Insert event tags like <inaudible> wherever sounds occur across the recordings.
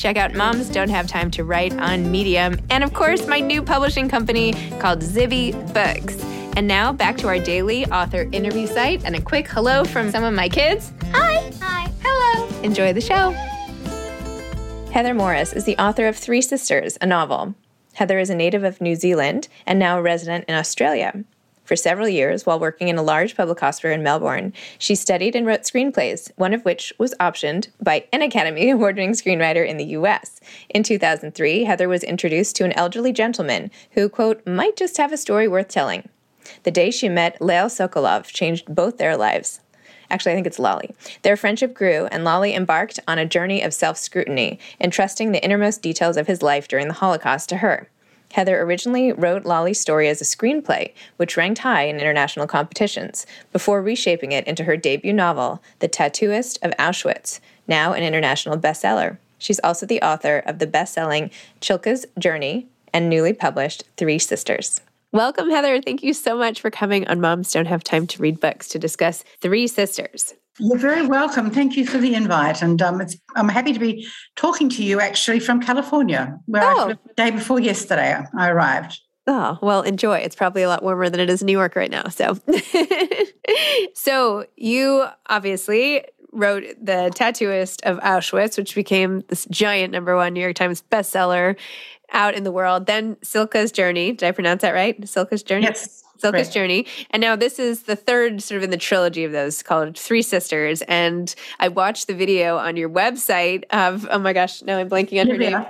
Check out Moms Don't Have Time to Write on Medium. And of course, my new publishing company called Zibby Books. And now back to our daily author interview site and a quick hello from some of my kids. Hi. Hi. Hello. Enjoy the show. Heather Morris is the author of Three Sisters, a novel. Heather is a native of New Zealand and now a resident in Australia. For several years, while working in a large public hospital in Melbourne, she studied and wrote screenplays, one of which was optioned by an Academy <laughs> Award winning screenwriter in the US. In 2003, Heather was introduced to an elderly gentleman who, quote, might just have a story worth telling. The day she met Lale Sokolov changed both their lives. Actually, I think it's Lolly. Their friendship grew, and Lolly embarked on a journey of self scrutiny, entrusting the innermost details of his life during the Holocaust to her. Heather originally wrote Lolly's story as a screenplay, which ranked high in international competitions, before reshaping it into her debut novel, The Tattooist of Auschwitz, now an international bestseller. She's also the author of the best selling Cilka's Journey and newly published Three Sisters. Welcome, Heather. Thank you so much for coming on Moms Don't Have Time to Read Books to discuss Three Sisters. You're very welcome. Thank you for the invite. And um, I'm happy to be talking to you actually from California, where oh. I the day before yesterday I arrived. Oh, well, enjoy. It's probably a lot warmer than it is in New York right now. So, <laughs> so you obviously wrote The Tattooist of Auschwitz, which became this giant number one New York Times bestseller out in the world. Then Cilka's Journey. Did I pronounce that right? Cilka's Journey? Yes. Cilka's right. Journey. And now this is the third sort of in the trilogy of those called Three Sisters. And I watched the video on your website of, oh my gosh, now I'm blanking on her name.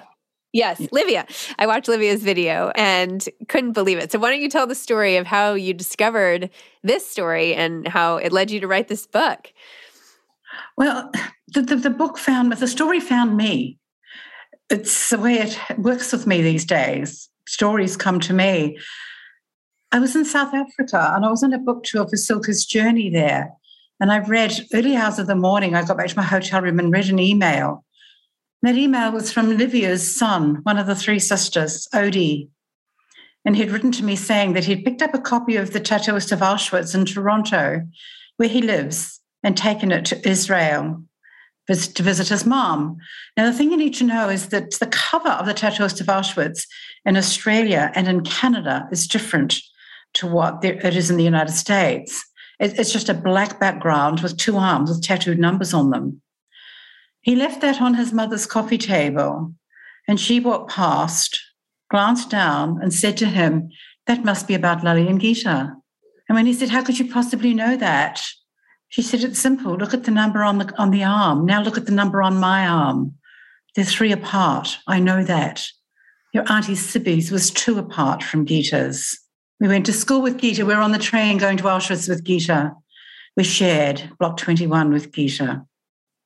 Yes, Livia. I watched Livia's video and couldn't believe it. So why don't you tell the story of how you discovered this story and how it led you to write this book? Well, the, the, the book found, the story found me. It's the way it works with me these days. Stories come to me. I was in South Africa and I was on a book tour for Cilka's Journey there. And I read early hours of the morning, I got back to my hotel room and read an email. that email was from Livia's son, one of the three sisters, Odie. And he'd written to me saying that he'd picked up a copy of The Tattooist of Auschwitz in Toronto, where he lives, and taken it to Israel. to visit his mom. Now, the thing you need to know is that the cover of the Tattooist of Auschwitz in Australia and in Canada is different to what it is in the United States. It's just a black background with two arms with tattooed numbers on them. He left that on his mother's coffee table, and she walked past, glanced down, and said to him, That must be about Lali and Gita. And when he said, How could you possibly know that? She said, It's simple. Look at the number on the on the arm. Now look at the number on my arm. They're three apart. I know that. Your auntie Cibi's was two apart from Gita's. We went to school with Gita. We were on the train going to Auschwitz with Gita. We shared Block 21 with Gita.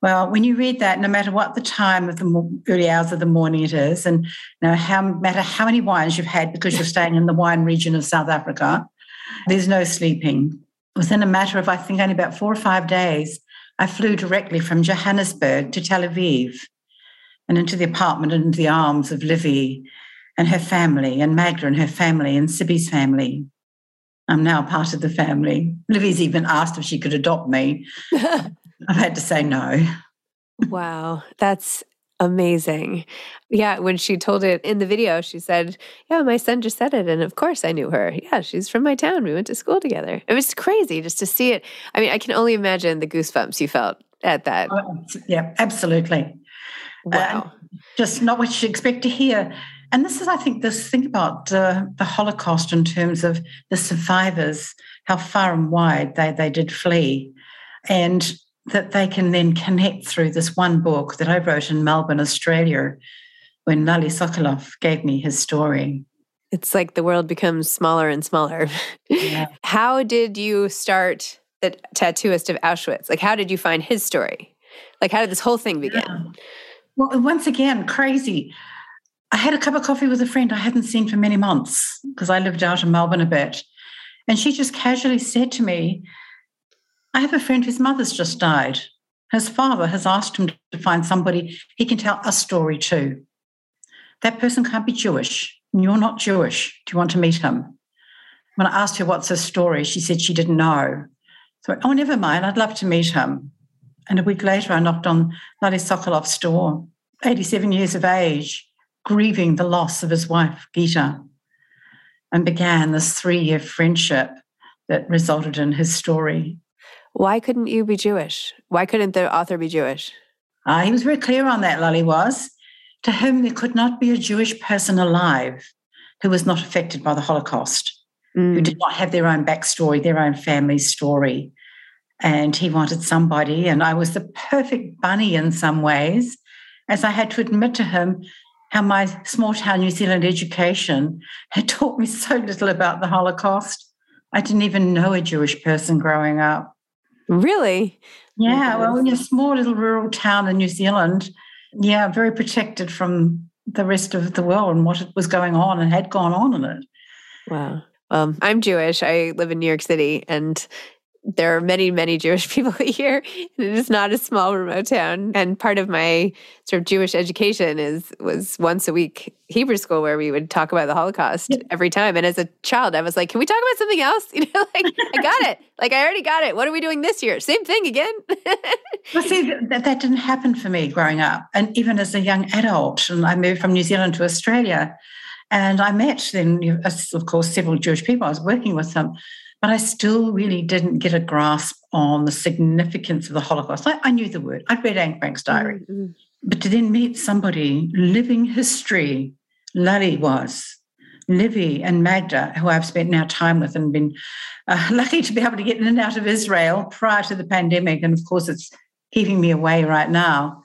Well, when you read that, no matter what the time of the early hours of the morning it is, and no how, matter how many wines you've had because you're staying in the wine region of South Africa, there's no sleeping. Within a matter of, I think, only about four or five days, I flew directly from Johannesburg to Tel Aviv and into the apartment and into the arms of Livy and her family, and Magda and her family, and Cibi's family. I'm now part of the family. Livy's even asked if she could adopt me. <laughs> I've had to say no. Wow, that's amazing. Yeah, when she told it in the video, she said, Yeah, my son just said it. And of course I knew her. Yeah, she's from my town. We went to school together. It was crazy just to see it. I mean, I can only imagine the goosebumps you felt at that. Oh, yeah, absolutely. Wow. Uh, just not what you expect to hear. And this is, I think, this thing about uh, the Holocaust in terms of the survivors, how far and wide they, they did flee, and that they can then connect through this one book that I wrote in Melbourne, Australia, when Lali Sokolov gave me his story. It's like the world becomes smaller and smaller. Yeah. <laughs> how did you start the tattooist of Auschwitz? Like, how did you find his story? Like, how did this whole thing begin? Yeah. Well, once again, crazy. I had a cup of coffee with a friend I hadn't seen for many months because I lived out in Melbourne a bit. And she just casually said to me, I have a friend whose mother's just died. His father has asked him to find somebody he can tell a story to. That person can't be Jewish. You're not Jewish. Do you want to meet him? When I asked her what's his story, she said she didn't know. So, oh, never mind. I'd love to meet him. And a week later, I knocked on Lali Sokolov's door, 87 years of age grieving the loss of his wife, Gita, and began this three year friendship that resulted in his story. Why couldn't you be Jewish? Why couldn't the author be Jewish? Uh, he was very clear on that, Lali was. To him, there could not be a Jewish person alive who was not affected by the Holocaust, mm. who did not have their own backstory, their own family story. And he wanted somebody, and I was the perfect bunny in some ways, as I had to admit to him how my small town New Zealand education had taught me so little about the Holocaust. I didn't even know a Jewish person growing up. Really? Yeah. Well, in a small little rural town in New Zealand, yeah, very protected from the rest of the world and what was going on and had gone on in it. Wow. Um, I'm Jewish. I live in New York City, and there are many, many Jewish <laughs> people here. It is not a small remote town. And part of my sort of Jewish education is was once a week Hebrew school where we would talk about the Holocaust yeah. every time. And as a child, I was like, can we talk about something else? <laughs> You know, like I got it. Like I already got it. What are we doing this year? Same thing again. <laughs> well, see, that, that didn't happen for me growing up. And even as a young adult, and I moved from New Zealand to Australia. And I met then, of course, several Jewish people. I was working with them but I still really didn't get a grasp on the significance of the Holocaust. I, I knew the word, I'd read Anne Frank's diary, mm-hmm. but to then meet somebody living history, Lali was, Livy and Magda, who I've spent now time with and been uh, <laughs> lucky to be able to get in and out of Israel prior to the pandemic. And of course, it's keeping me away right now.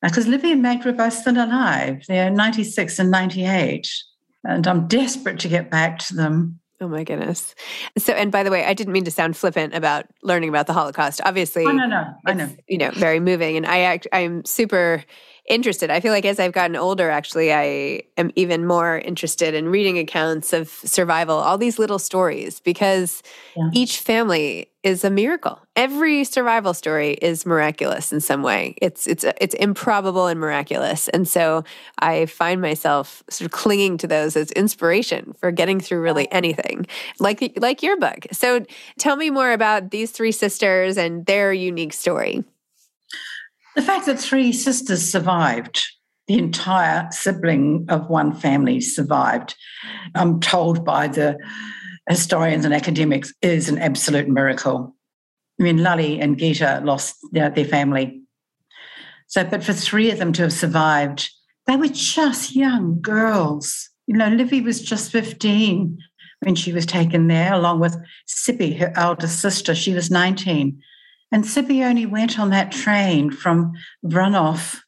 Because uh, Livy and Magda are both still alive. They're 96 and 98. And I'm desperate to get back to them. Oh my goodness. So, and by the way, I didn't mean to sound flippant about learning about the Holocaust. Obviously, oh, no, no, I know. You know, very moving, and I act, I'm super interested. I feel like as I've gotten older, actually, I am even more interested in reading accounts of survival, all these little stories, because yeah. each family is a miracle. Every survival story is miraculous in some way. It's it's it's improbable and miraculous. And so I find myself sort of clinging to those as inspiration for getting through really anything. Like like your book. So tell me more about these three sisters and their unique story. The fact that three sisters survived, the entire sibling of one family survived, I'm told by the historians and academics, is an absolute miracle. I mean, Lully and Gita lost their, their family. So, but for three of them to have survived, they were just young girls. You know, Livy was just 15 when she was taken there, along with Cibi, her eldest sister. She was 19. And only went on that train from Vranov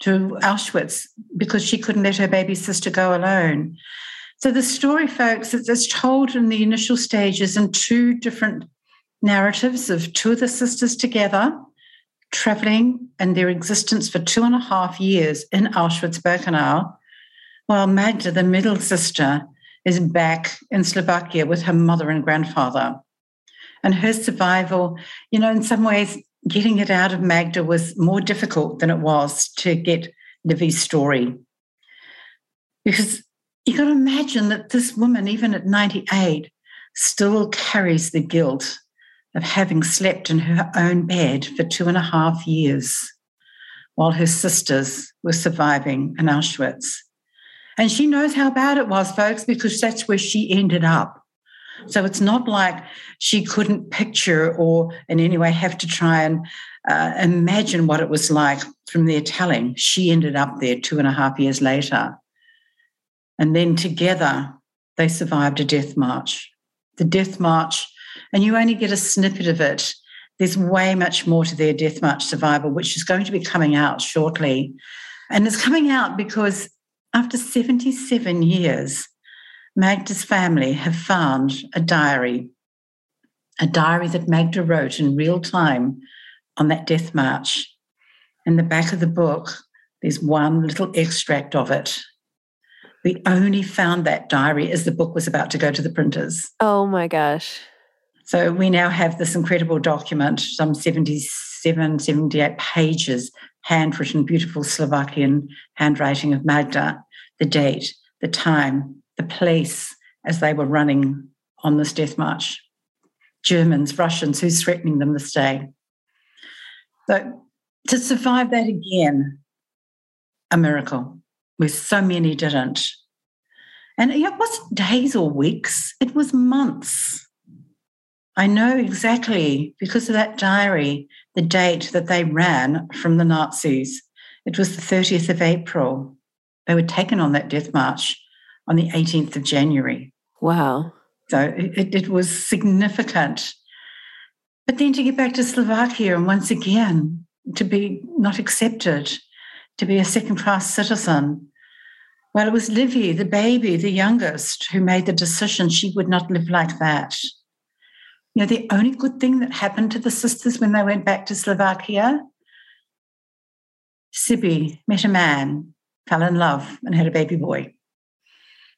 to Auschwitz because she couldn't let her baby sister go alone. So the story, folks, is told in the initial stages in two different narratives of two of the sisters together traveling and their existence for two and a half years in Auschwitz Birkenau, while Magda, the middle sister, is back in Slovakia with her mother and grandfather. And her survival, you know, in some ways, getting it out of Magda was more difficult than it was to get Livy's story. Because you got to imagine that this woman, even at 98, still carries the guilt of having slept in her own bed for two and a half years while her sisters were surviving in Auschwitz. And she knows how bad it was, folks, because that's where she ended up. So it's not like she couldn't picture or in any way have to try and uh, imagine what it was like from their telling. She ended up there two and a half years later. And then together, they survived a death march. The death march and you only get a snippet of it. There's way much more to their Death March survival, which is going to be coming out shortly. And it's coming out because after 77 years, Magda's family have found a diary, a diary that Magda wrote in real time on that death march. In the back of the book, there's one little extract of it. We only found that diary as the book was about to go to the printers. Oh my gosh. So we now have this incredible document, some 77, 78 pages, handwritten, beautiful Slovakian handwriting of Magda, the date, the time, the police as they were running on this death march. Germans, Russians, who's threatening them this day. So to survive that again, a miracle, where so many didn't. And it wasn't days or weeks, it was months. I know exactly because of that diary the date that they ran from the Nazis. It was the 30th of April. They were taken on that death march on the 18th of January. Wow. So it, it was significant. But then to get back to Slovakia and once again to be not accepted, to be a second class citizen. Well, it was Livy, the baby, the youngest, who made the decision she would not live like that. You know, the only good thing that happened to the sisters when they went back to Slovakia, Cibi met a man, fell in love, and had a baby boy.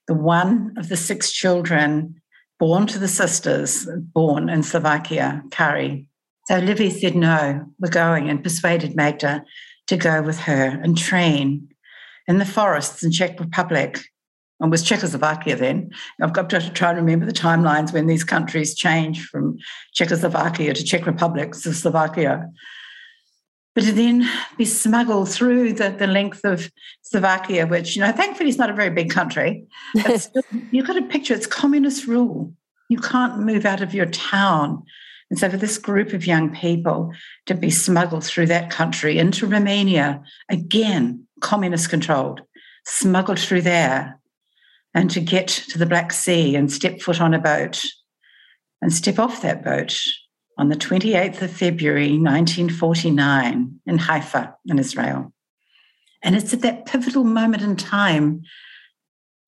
The one of the six children born to the sisters, born in Slovakia, Kari. So Livy said, No, we're going, and persuaded Magda to go with her and train in the forests in Czech Republic and was Czechoslovakia then. I've got to try and remember the timelines when these countries change from Czechoslovakia to Czech Republic to Slovakia. But to then be smuggled through the, the length of Slovakia, which, you know, thankfully is not a very big country. <laughs> Still, you've got to picture it's communist rule. You can't move out of your town. And so for this group of young people to be smuggled through that country into Romania, again, communist controlled, smuggled through there, and to get to the Black Sea and step foot on a boat and step off that boat on the 28th of February 1949 in Haifa in Israel. And it's at that pivotal moment in time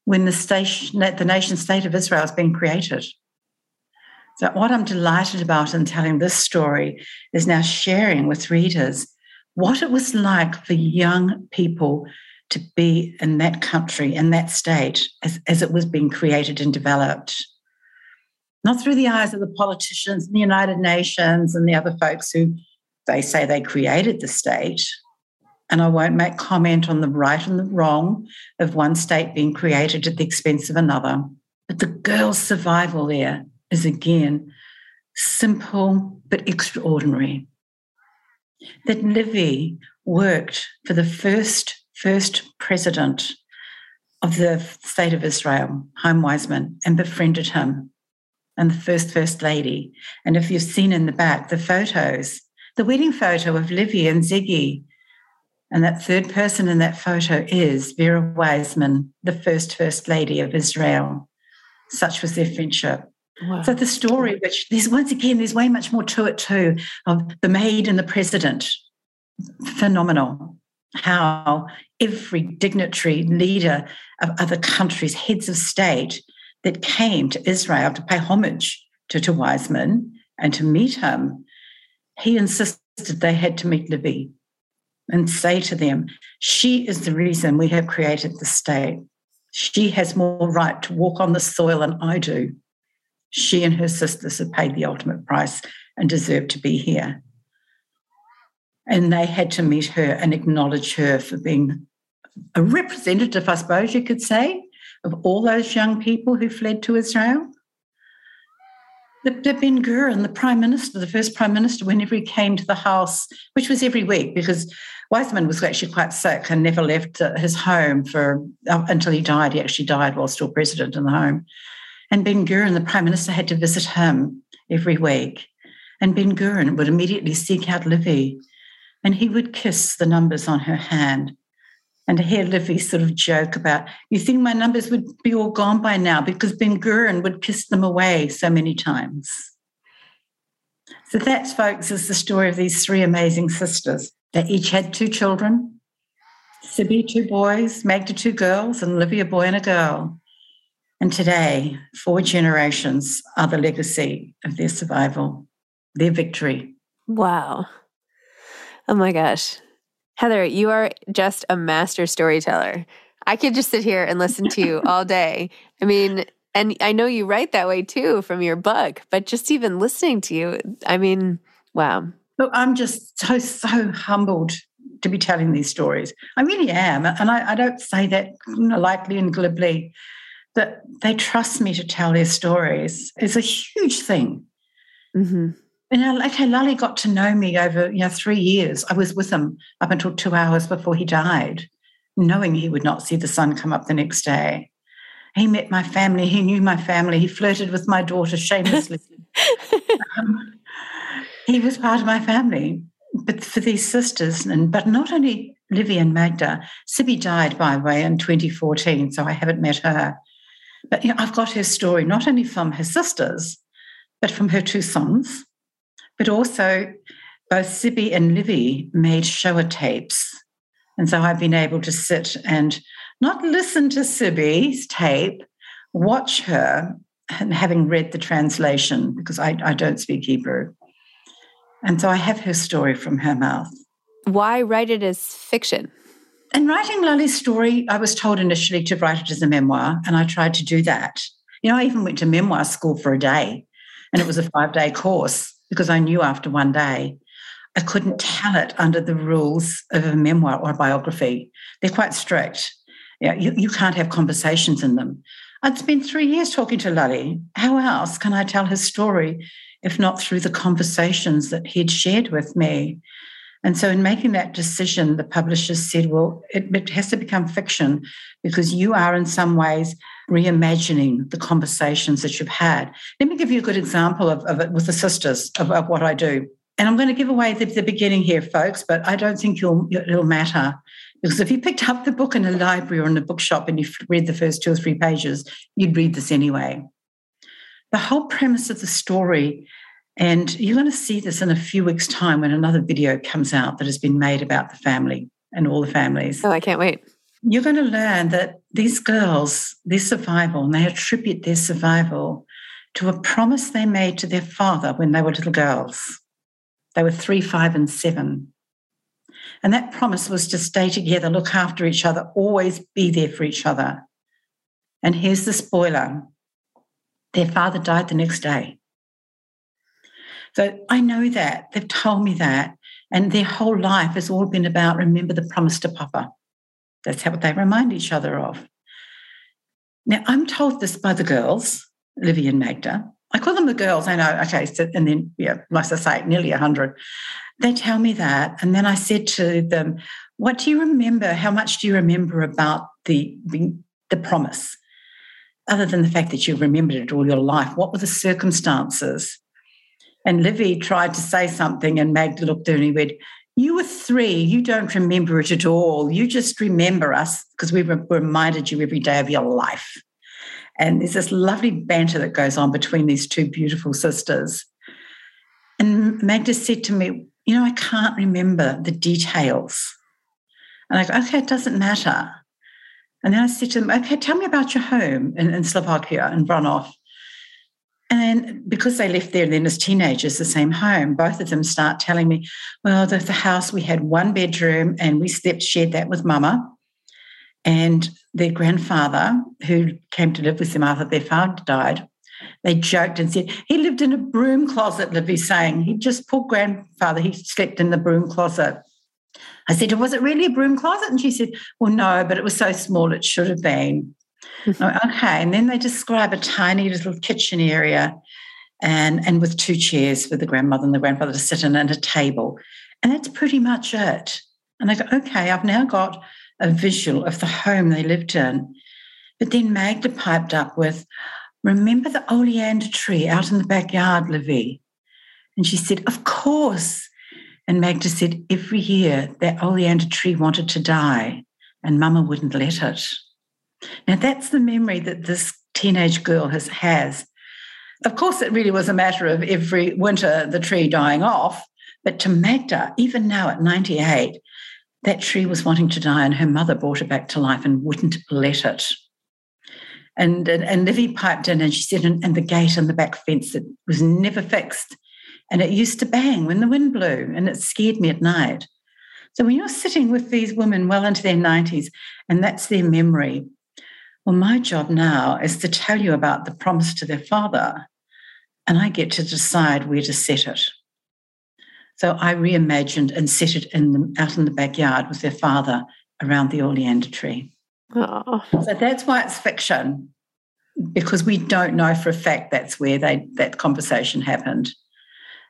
when the, station, the nation state of Israel has been created. So, what I'm delighted about in telling this story is now sharing with readers what it was like for young people to be in that country, in that state, as, as it was being created and developed. Not through the eyes of the politicians and the United Nations and the other folks who they say they created the state. And I won't make comment on the right and the wrong of one state being created at the expense of another. But the girl's survival there is again simple but extraordinary. that Livy worked for the first first president of the state of Israel, Chaim Weizmann, and befriended him, and the first first lady. And if you've seen in the back the photos, the wedding photo of Livy and Ziggy, and that third person in that photo is Vera Weizmann, the first first lady of Israel. Such was their friendship. Wow. So the story, which there's once again, there's way much more to it too, of the maid and the president. Phenomenal. How every dignitary leader of other countries, heads of state that came to Israel to pay homage to, to Weizmann and to meet him, he insisted they had to meet Livy and say to them, She is the reason we have created the state. She has more right to walk on the soil than I do. She and her sisters have paid the ultimate price and deserve to be here. And they had to meet her and acknowledge her for being a representative, I suppose you could say, of all those young people who fled to Israel. The, Ben Gurion, the prime minister, the first prime minister, whenever he came to the house, which was every week because Weizmann was actually quite sick and never left his home for uh, until he died. He actually died while still president in the home. And Ben Gurion, the prime minister, had to visit him every week. And Ben Gurion would immediately seek out Livy and he would kiss the numbers on her hand and hear Livy sort of joke about, you think my numbers would be all gone by now because Ben Gurion would kiss them away so many times. So that, folks, is the story of these three amazing sisters. They each had two children, Cibi, two boys, Magda, two girls, and Livy, a boy and a girl. And today, four generations are the legacy of their survival, their victory. Wow. Oh my gosh. Heather, you are just a master storyteller. I could just sit here and listen to you <laughs> all day. I mean, and I know you write that way too from your book, but just even listening to you, I mean, wow. Look, I'm just so, so humbled to be telling these stories. I really am. And I, I don't say that lightly and glibly, that they trust me to tell their stories is a huge thing. Mm-hmm. You know, okay, Lally got to know me over, you know, three years. I was with him up until two hours before he died, knowing he would not see the sun come up the next day. He met my family. He knew my family. He flirted with my daughter shamelessly. <laughs> um, he was part of my family. But for these sisters, and but not only Livy and Magda, Cibi died, by the way, in 2014, so I haven't met her. But you know, I've got her story not only from her sisters, but from her two sons but also, both Cibi and Livy made Shoah tapes. And so I've been able to sit and not listen to Cibi's tape, watch her, and having read the translation, because I, I don't speak Hebrew. And so I have her story from her mouth. Why write it as fiction? In writing Lally's story, I was told initially to write it as a memoir, and I tried to do that. You know, I even went to memoir school for a day, and it was a five day course because I knew after one day I couldn't tell it under the rules of a memoir or a biography. They're quite strict. Yeah, you, you can't have conversations in them. I'd spent three years talking to Lally. How else can I tell his story if not through the conversations that he'd shared with me? And so, in making that decision, the publishers said, well, it, it has to become fiction because you are, in some ways, reimagining the conversations that you've had. Let me give you a good example of, of it with the sisters, of, of, what I do. And I'm going to give away the, the beginning here, folks, but I don't think you'll, it'll matter. Because if you picked up the book in a library or in a bookshop and you read the first two or three pages, you'd read this anyway. The whole premise of the story, and you're going to see this in a few weeks' time when another video comes out that has been made about the family and all the families. Oh, I can't wait you're going to learn that these girls, their survival, and they attribute their survival to a promise they made to their father when they were little girls. They were three, five, and seven. And that promise was to stay together, look after each other, always be there for each other. And here's the spoiler their father died the next day. So I know that. They've told me that. And their whole life has all been about remember the promise to Papa. That's what they remind each other of. Now, I'm told this by the girls, Livy and Magda. I call them the girls. I know, okay, so, and then, yeah, like I say, nearly 100. they tell me that. And then I said to them, What do you remember? How much do you remember about the, the promise? Other than the fact that you've remembered it all your life, what were the circumstances? And Livy tried to say something, and Magda looked at her and he went, You were three. You don't remember it at all. You just remember us because we reminded you every day of your life. And there's this lovely banter that goes on between these two beautiful sisters. And Magda said to me, You know, I can't remember the details. And I go, Okay, it doesn't matter. And then I said to them, Okay, tell me about your home in, in Slovakia, in Vranov. And because they left there then as teenagers, the same home, both of them start telling me, well, the, the house, we had one bedroom and we slept, shared that with mama. And their grandfather, who came to live with them after their father died, they joked and said, he lived in a broom closet, Livy's saying. He just, poor grandfather, he slept in the broom closet. I said, was it really a broom closet? And she said, well, no, but it was so small it should have been. Oh, okay. And then they describe a tiny little kitchen area and, and with two chairs for the grandmother and the grandfather to sit in and a table. And that's pretty much it. And I go, okay, I've now got a visual of the home they lived in. But then Magda piped up with, Remember the oleander tree out in the backyard, Livy? And she said, Of course. And Magda said, Every year that oleander tree wanted to die, and Mama wouldn't let it. Now, that's the memory that this teenage girl has, has. Of course, it really was a matter of every winter the tree dying off. But to Magda, even now at 98, that tree was wanting to die, and her mother brought it back to life and wouldn't let it. And, and, and Livy piped in and she said, and, and the gate and the back fence that was never fixed. And it used to bang when the wind blew, and it scared me at night. So when you're sitting with these women well into their 90s, and that's their memory, well, my job now is to tell you about the promise to their father, and I get to decide where to set it. So I reimagined and set it in the, out in the backyard with their father around the oleander tree. Oh. So that's why it's fiction, because we don't know for a fact that's where they that conversation happened.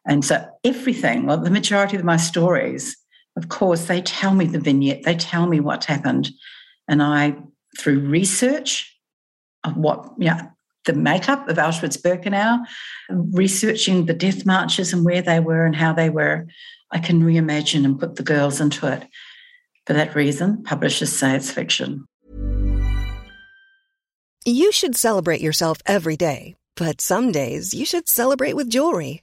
And so everything, well, the majority of my stories, of course, they tell me the vignette, they tell me what happened. And I, through research of what, yeah, the makeup of Auschwitz Birkenau, researching the death marches and where they were and how they were, I can reimagine and put the girls into it. For that reason, publishers say it's fiction. You should celebrate yourself every day, but some days you should celebrate with jewelry.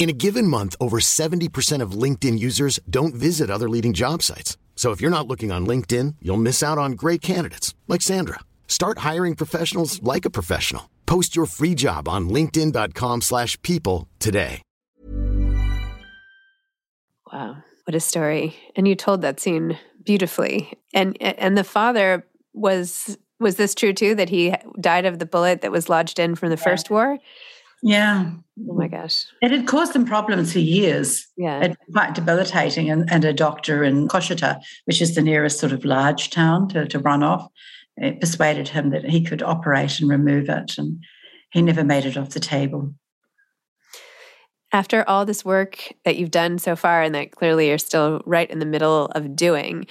In a given month, over 70% of LinkedIn users don't visit other leading job sites. So if you're not looking on LinkedIn, you'll miss out on great candidates like Sandra. Start hiring professionals like a professional. Post your free job on linkedin.com/people today. Wow, what a story. And you told that scene beautifully. And and the father was was this true too that he died of the bullet that was lodged in from the yeah. first war? Yeah. Oh my gosh. It had caused them problems for years. Yeah. It quite debilitating. And, and a doctor in Košice, which is the nearest sort of large town to, to Vranov, it persuaded him that he could operate and remove it. And he never made it off the table. After all this work that you've done so far and that clearly you're still right in the middle of doing,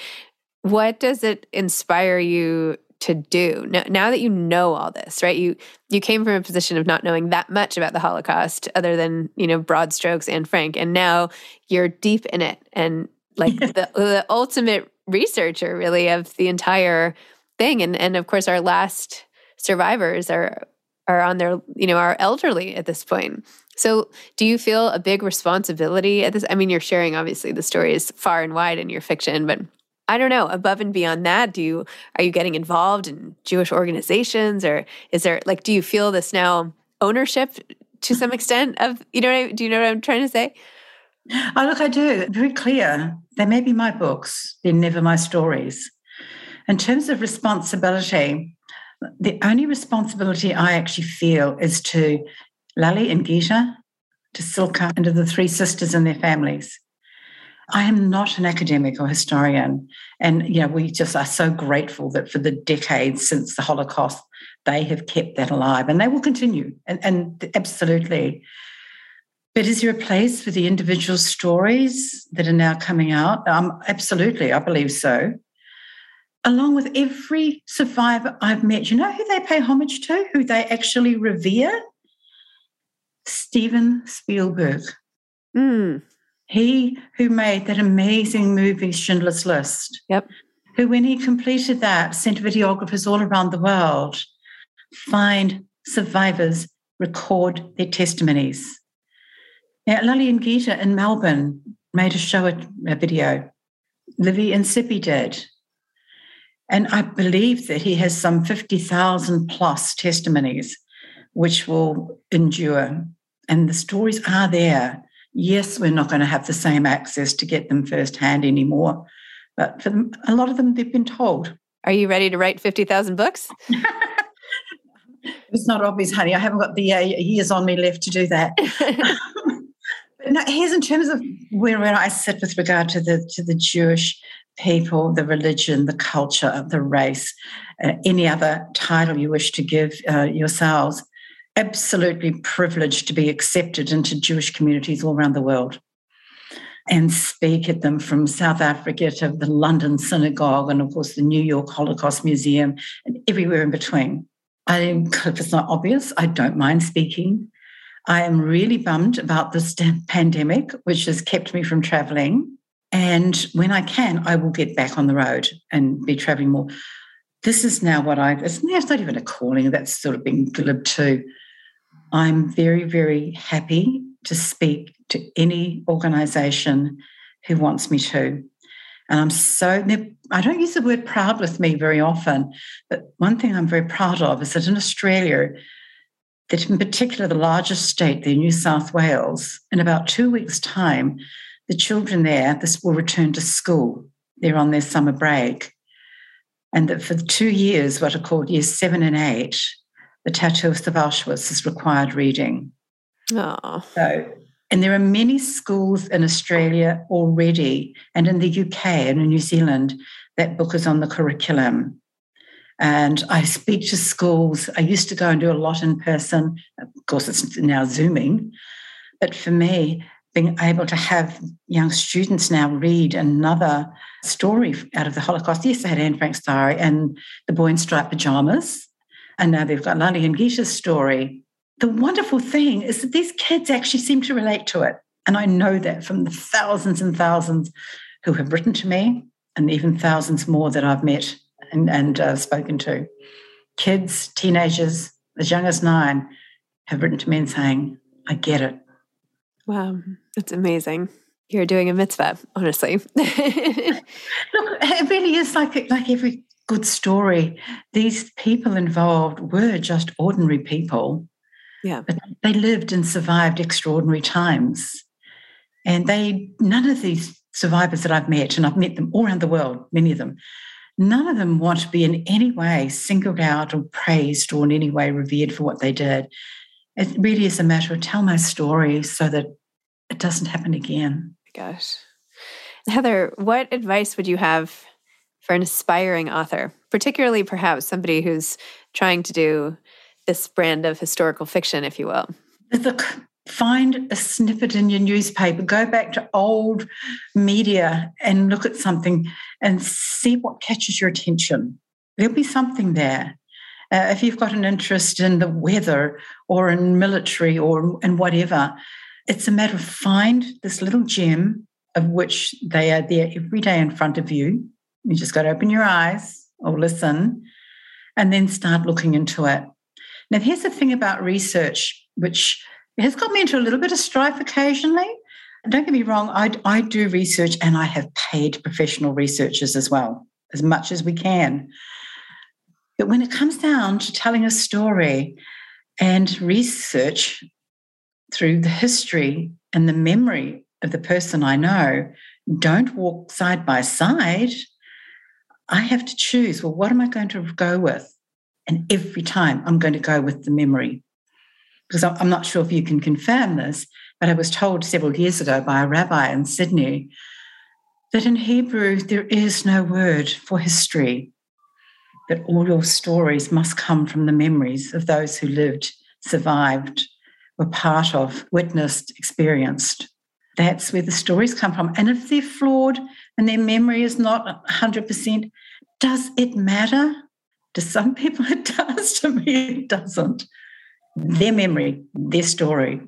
what does it inspire you to do. Now, now, that you know all this right you you came from a position of not knowing that much about the holocaust other than you know broad strokes Anne Frank and now you're deep in it. And like <laughs> the, the ultimate researcher really of the entire thing. And and of course our last survivors are are on their you know are elderly at this point. So do you feel a big responsibility at this? I mean you're sharing obviously the stories far and wide in your fiction but I don't know, above and beyond that, do you are you getting involved in Jewish organizations or is there like do you feel this now ownership to some <laughs> extent of you know do you know what I'm trying to say? Oh look, I do. Very clear. They may be my books, they're never my stories. In terms of responsibility, the only responsibility I actually feel is to Lali and Gita, to Cilka, and to the three sisters and their families. I am not an academic or historian. And, you know, we just are so grateful that for the decades since the Holocaust, they have kept that alive and they will continue. And, and absolutely. But is there a place for the individual stories that are now coming out? Um, absolutely, I believe so. Along with every survivor I've met, you know who they pay homage to, who they actually revere? Steven Spielberg. Mm. He who made that amazing movie, Schindler's List. Yep. Who, when he completed that, sent videographers all around the world find survivors, record their testimonies. Now, Lali and Gita in Melbourne made a show, a video. Livy and Cibi did. And I believe that he has some 50,000 plus testimonies which will endure. And the stories are there. Yes, we're not going to have the same access to get them firsthand anymore, but for them, a lot of them, they've been told. Are you ready to write 50,000 books? <laughs> it's not obvious, honey. I haven't got the uh, years on me left to do that. <laughs> <laughs> but no, here's in terms of where, where I sit with regard to the to the Jewish people, the religion, the culture, the race, uh, any other title you wish to give uh, yourselves absolutely privileged to be accepted into Jewish communities all around the world and speak at them from South Africa to the London Synagogue and, of course, the New York Holocaust Museum and everywhere in between. I, if it's not obvious, I don't mind speaking. I am really bummed about this pandemic, which has kept me from traveling. And when I can, I will get back on the road and be traveling more. This is now what I, it's, it's not even a calling, that's sort of being glib too. I'm very, very happy to speak to any organization who wants me to. And I'm so, I don't use the word proud with me very often, but one thing I'm very proud of is that in Australia, that in particular the largest state, the New South Wales, in about two weeks' time, the children there, this will return to school. They're on their summer break. And that for two years, what are called years seven and eight, the Tattooist of the Auschwitz is required reading. Oh. So, and there are many schools in Australia already, and in the UK and in New Zealand, that book is on the curriculum. And I speak to schools. I used to go and do a lot in person. Of course, it's now Zooming. But for me, being able to have young students now read another story out of the Holocaust. Yes, they had Anne Frank's diary and The Boy in Striped Pajamas. And now they've got Lali and Gita's story. The wonderful thing is that these kids actually seem to relate to it. And I know that from the thousands and thousands who have written to me, and even thousands more that I've met and, and uh, spoken to. Kids, teenagers, as young as nine, have written to me and saying, I get it. Wow, that's amazing. You're doing a mitzvah, honestly. <laughs> Look, it really is like like every good story. These people involved were just ordinary people. Yeah. But they lived and survived extraordinary times. And they, none of these survivors that I've met, and I've met them all around the world, many of them, none of them want to be in any way singled out or praised or in any way revered for what they did. It really is a matter of tell my story so that it doesn't happen again. Gosh. Heather, what advice would you have for an aspiring author, particularly perhaps somebody who's trying to do this brand of historical fiction, if you will? The, find a snippet in your newspaper, go back to old media and look at something and see what catches your attention. There'll be something there. Uh, if you've got an interest in the weather or in military or in whatever, it's a matter of find this little gem of which they are there every day in front of you. You just got to open your eyes or listen and then start looking into it. Now, here's the thing about research, which has got me into a little bit of strife occasionally. Don't get me wrong, I, I do research and I have paid professional researchers as well, as much as we can. But when it comes down to telling a story and research through the history and the memory of the person I know, don't walk side by side. I have to choose well, what am I going to go with? And every time I'm going to go with the memory. Because I'm not sure if you can confirm this, but I was told several years ago by a rabbi in Sydney that in Hebrew there is no word for history, that all your stories must come from the memories of those who lived, survived, were part of, witnessed, experienced. That's where the stories come from. And if they're flawed and their memory is not 100%, does it matter? To some <laughs> people, it does. To me, it doesn't. Their memory, their story.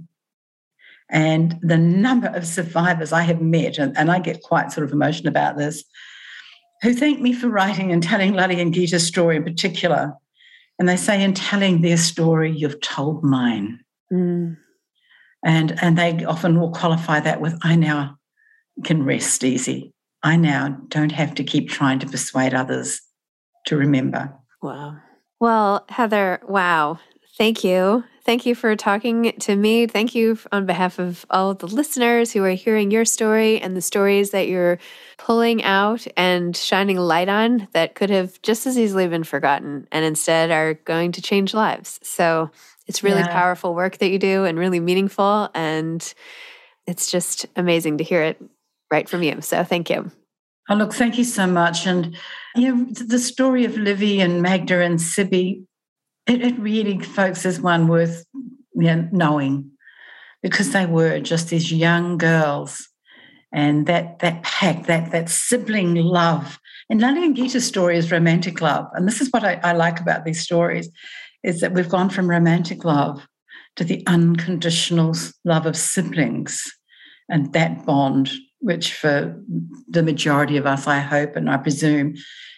And the number of survivors I have met, and, and I get quite sort of emotional about this, who thank me for writing and telling Lale and Gita's story in particular. And they say, in telling their story, you've told mine. Mm. And, and they often will qualify that with, I now can rest easy. I now don't have to keep trying to persuade others to remember. Wow. Well, Heather, wow. Thank you. Thank you for talking to me. Thank you on behalf of all of the listeners who are hearing your story and the stories that you're pulling out and shining light on that could have just as easily been forgotten and instead are going to change lives. So it's really yeah. powerful work that you do and really meaningful. And it's just amazing to hear it right from you. So thank you. Oh, look, thank you so much. And you know, the story of Livi and Magda and Cibi, it, it really, folks, is one worth you know, knowing because they were just these young girls and that that pack, that that sibling love. And Lale and Gita's story is romantic love. And this is what I, I like about these stories, is that we've gone from romantic love to the unconditional love of siblings and that bond which for the majority of us, I hope and I presume,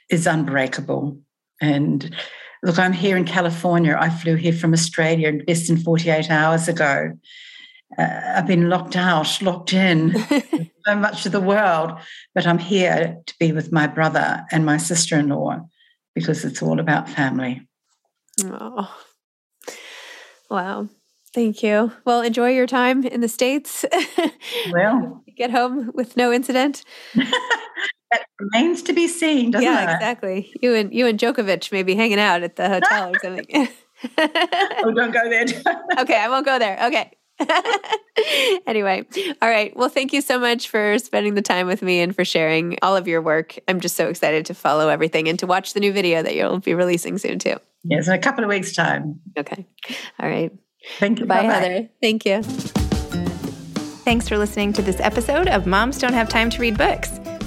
is unbreakable. And look, I'm here in California. I flew here from Australia less than 48 hours ago. Uh, I've been locked out, locked in <laughs> so much of the world, but I'm here to be with my brother and my sister in law because it's all about family. Oh, wow. Thank you. Well, enjoy your time in the States. Well, <laughs> get home with no incident. <laughs> that remains to be seen, doesn't yeah, it? Yeah, exactly. You and you and Djokovic may be hanging out at the hotel or something. <laughs> oh, don't go there. okay, I won't go there. Okay. anyway, all right. Well, thank you so much for spending the time with me and for sharing all of your work. I'm just so excited to follow everything and to watch the new video that you'll be releasing soon, too. Yes, in a couple of weeks' time. Okay. All right. Thank you. Bye, Bye-bye. Heather. Thank you. Thanks for listening to this episode of Moms Don't Have Time to Read Books.